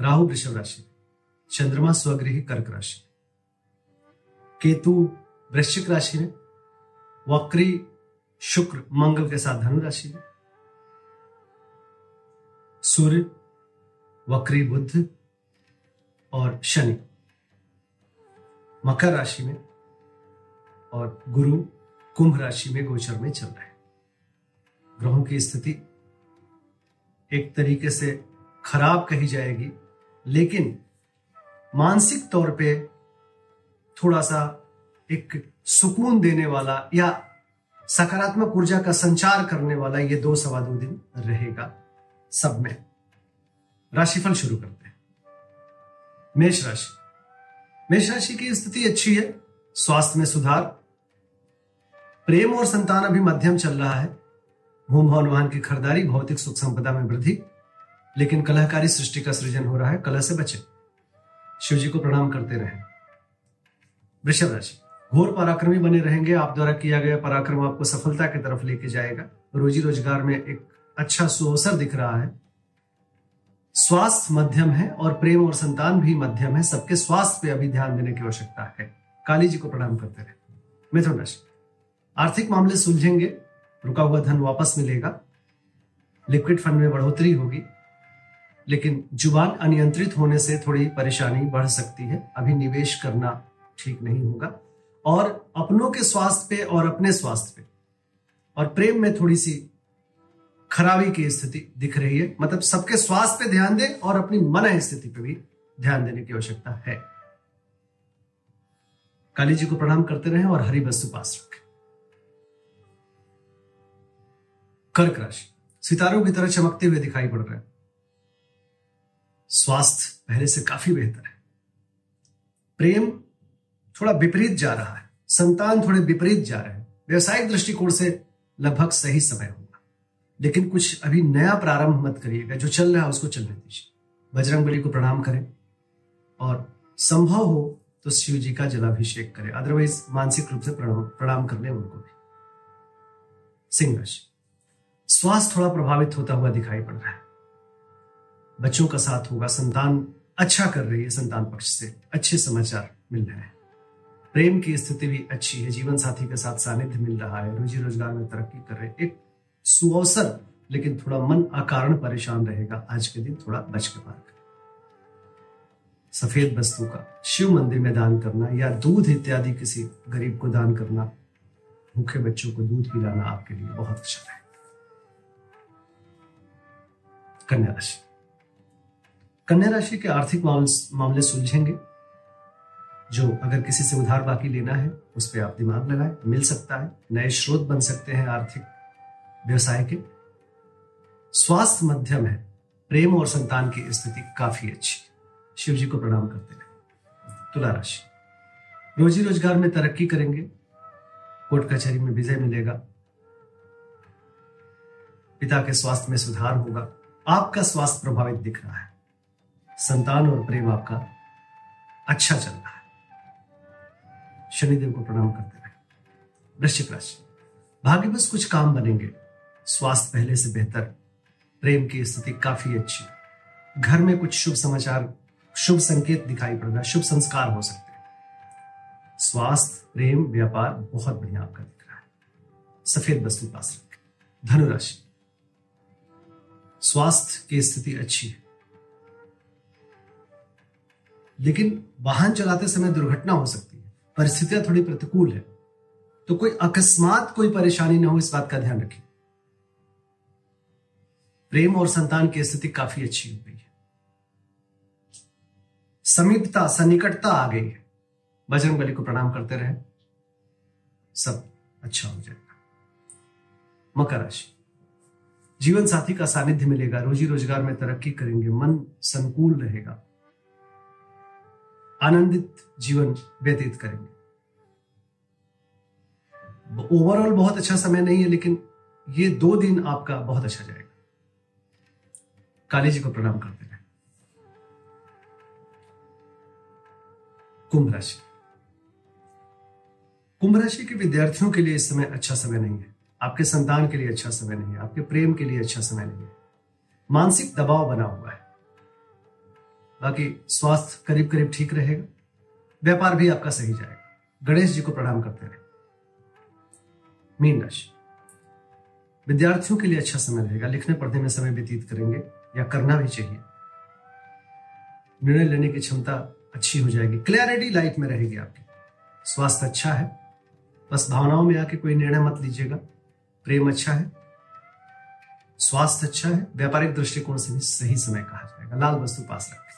राहु वृषभ राशि चंद्रमा स्वगृह कर्क राशि केतु वृश्चिक राशि में, वक्री शुक्र मंगल के साथ धनु राशि में, सूर्य, वक्री बुद्ध और शनि। मकर राशि में और गुरु कुंभ राशि में गोचर में चल रहे ग्रहों की स्थिति एक तरीके से खराब कही जाएगी लेकिन मानसिक तौर पे थोड़ा सा एक सुकून देने वाला या सकारात्मक ऊर्जा का संचार करने वाला ये दो सवा दो दिन रहेगा सब में। राशिफल शुरू करते हैं। मेष राशि। मेष राशि की स्थिति अच्छी है, स्वास्थ्य में सुधार। प्रेम और संतान अभी मध्यम चल रहा है। भूम भवन वाहन की खरीदारी, भौतिक सुख संपदा में वृद्धि। लेकिन कलहकारी सृष्टि का सृजन हो रहा है, कलह से बचे। शिव जी को प्रणाम करते रहे। वृषभ राशि, घोर पराक्रमी बने रहेंगे। आप द्वारा किया गया पराक्रम आपको सफलता की तरफ़ लेके जाएगा। रोजी रोज़गार में एक अच्छा सुअवसर दिख रहा है। स्वास्थ्य मध्यम है और प्रेम और संतान भी मध्यम है। सबके स्वास्थ्य पे अभी ध्यान देने की आवश्यकता है। काली जी को प्रणाम करते रहे। मिथुन राशि, आर्थिक मामले सुलझेंगे। रुका हुआ धन वापस मिलेगा। लिक्विड फंड में बढ़ोतरी होगी। लेकिन ज़ुबान अनियंत्रित होने से थोड़ी परेशानी बढ़ सकती है। अभी निवेश करना ठीक नहीं होगा। और अपनों के स्वास्थ्य पे और अपने स्वास्थ्य पे। और प्रेम में थोड़ी सी खराबी की स्थिति दिख रही है। मतलब सबके स्वास्थ्य पे ध्यान दें और अपनी मन स्थिति पे भी ध्यान देने की आवश्यकता है। काली जी को प्रणाम करते रहें और हरी वस्तु पास रखें। कर्क राशि। सितारों की तरह चमकते हुए दिखाई पड़ रहे हैं। स्वास्थ्य पहले से काफ़ी बेहतर है। प्रेम थोड़ा विपरीत जा रहा है। संतान थोड़े विपरीत जा रहे हैं। व्यवसायिक दृष्टिकोण से लगभग सही समय होगा। लेकिन कुछ अभी नया प्रारंभ मत करिएगा। जो चल रहा है उसको चलने दीजिए। बजरंग बली को प्रणाम करें। और संभव हो तो शिव जी का जलाभिषेक करें। अदरवाइज़ मानसिक रूप से प्रणाम कर ले उनको भी। सिंह राशि। स्वास्थ्य थोड़ा प्रभावित होता हुआ दिखाई पड़ रहा है। बच्चों का साथ होगा, संतान अच्छा कर रही है, संतान पक्ष से अच्छे समाचार मिल रहे हैं। प्रेम की स्थिति भी अच्छी है, जीवन साथी के साथ सानिध्य मिल रहा है रोजी रोज़गार में तरक्की कर रहे एक सुअवसर, लेकिन थोड़ा मन अकारण परेशान रहेगा, आज के दिन थोड़ा बच के पार सफ़ेद वस्तु का, शिव मंदिर में दान करना या दूध इत्यादि किसी गरीब को दान करना, भूखे बच्चों को दूध पिलाना आपके लिए बहुत अच्छा है। कन्या राशि। कन्या राशि के आर्थिक मामले सुलझेंगे। जो अगर किसी से उधार बाकी लेना है, उस पर आप दिमाग लगाएँ, मिल सकता है। नए स्रोत बन सकते हैं आर्थिक व्यवसाय के। स्वास्थ्य मध्यम है। प्रेम और संतान की स्थिति काफ़ी अच्छी। शिव जी को प्रणाम करते हैं। तुला राशि। रोजी रोज़गार में तरक्की करेंगे। कोर्ट कचहरी में विजय मिलेगा। पिता के स्वास्थ्य में सुधार होगा। आपका स्वास्थ्य प्रभावित दिख रहा है। संतान और प्रेम आपका अच्छा चल रहा है। शनिदेव को प्रणाम करते रहे। वृश्चिक राशि। भाग्य बस कुछ काम बनेंगे। स्वास्थ्य पहले से बेहतर। प्रेम की स्थिति काफ़ी अच्छी। घर में कुछ शुभ समाचार, शुभ संकेत दिखाई पड़ रहा शुभ संस्कार हो सकते हैं। स्वास्थ्य, प्रेम, व्यापार बहुत बढ़िया आपका दिख रहा है। सफ़ेद वस्तु पास रखें। धनुराशि। स्वास्थ्य की स्थिति अच्छी है। लेकिन वाहन चलाते समय दुर्घटना हो सकती है। परिस्थितियाँ थोड़ी प्रतिकूल है। तो कोई अकस्मात कोई परेशानी ना हो, इस बात का ध्यान रखें। प्रेम और संतान की स्थिति काफ़ी अच्छी हो गई है। समीपता सनिकटता आ गई है। बजरंग बली को प्रणाम करते रहे। सब अच्छा हो जाएगा। मकर राशि। जीवन साथी का सानिध्य मिलेगा। रोजी रोज़गार में तरक्की करेंगे। मन संकुल रहेगा। आनंदित जीवन व्यतीत करेंगे। ओवरऑल बहुत अच्छा समय नहीं है, लेकिन ये दो दिन आपका बहुत अच्छा जाएगा। काली जी को प्रणाम करते रहे। कुंभ राशि। कुंभ राशि के विद्यार्थियों के लिए इस समय अच्छा समय नहीं है। आपके संतान के लिए अच्छा समय नहीं है। आपके प्रेम के लिए अच्छा समय नहीं है। मानसिक दबाव बना हुआ है। बाकी स्वास्थ्य करीब करीब ठीक रहेगा। व्यापार भी आपका सही जाएगा। गणेश जी को प्रणाम करते रहे मीन राशि। विद्यार्थियों के लिए अच्छा समय रहेगा। लिखने पढ़ने में समय व्यतीत करेंगे या करना भी चाहिए। निर्णय लेने की क्षमता अच्छी हो जाएगी। क्लैरिटी लाइफ में रहेगी आपकी। स्वास्थ्य अच्छा है। बस भावनाओं में आके कोई निर्णय मत लीजिएगा। प्रेम अच्छा है। स्वास्थ्य अच्छा है। व्यापारिक दृष्टिकोण से भी सही समय कहा जाएगा। लाल वस्तु पास रखें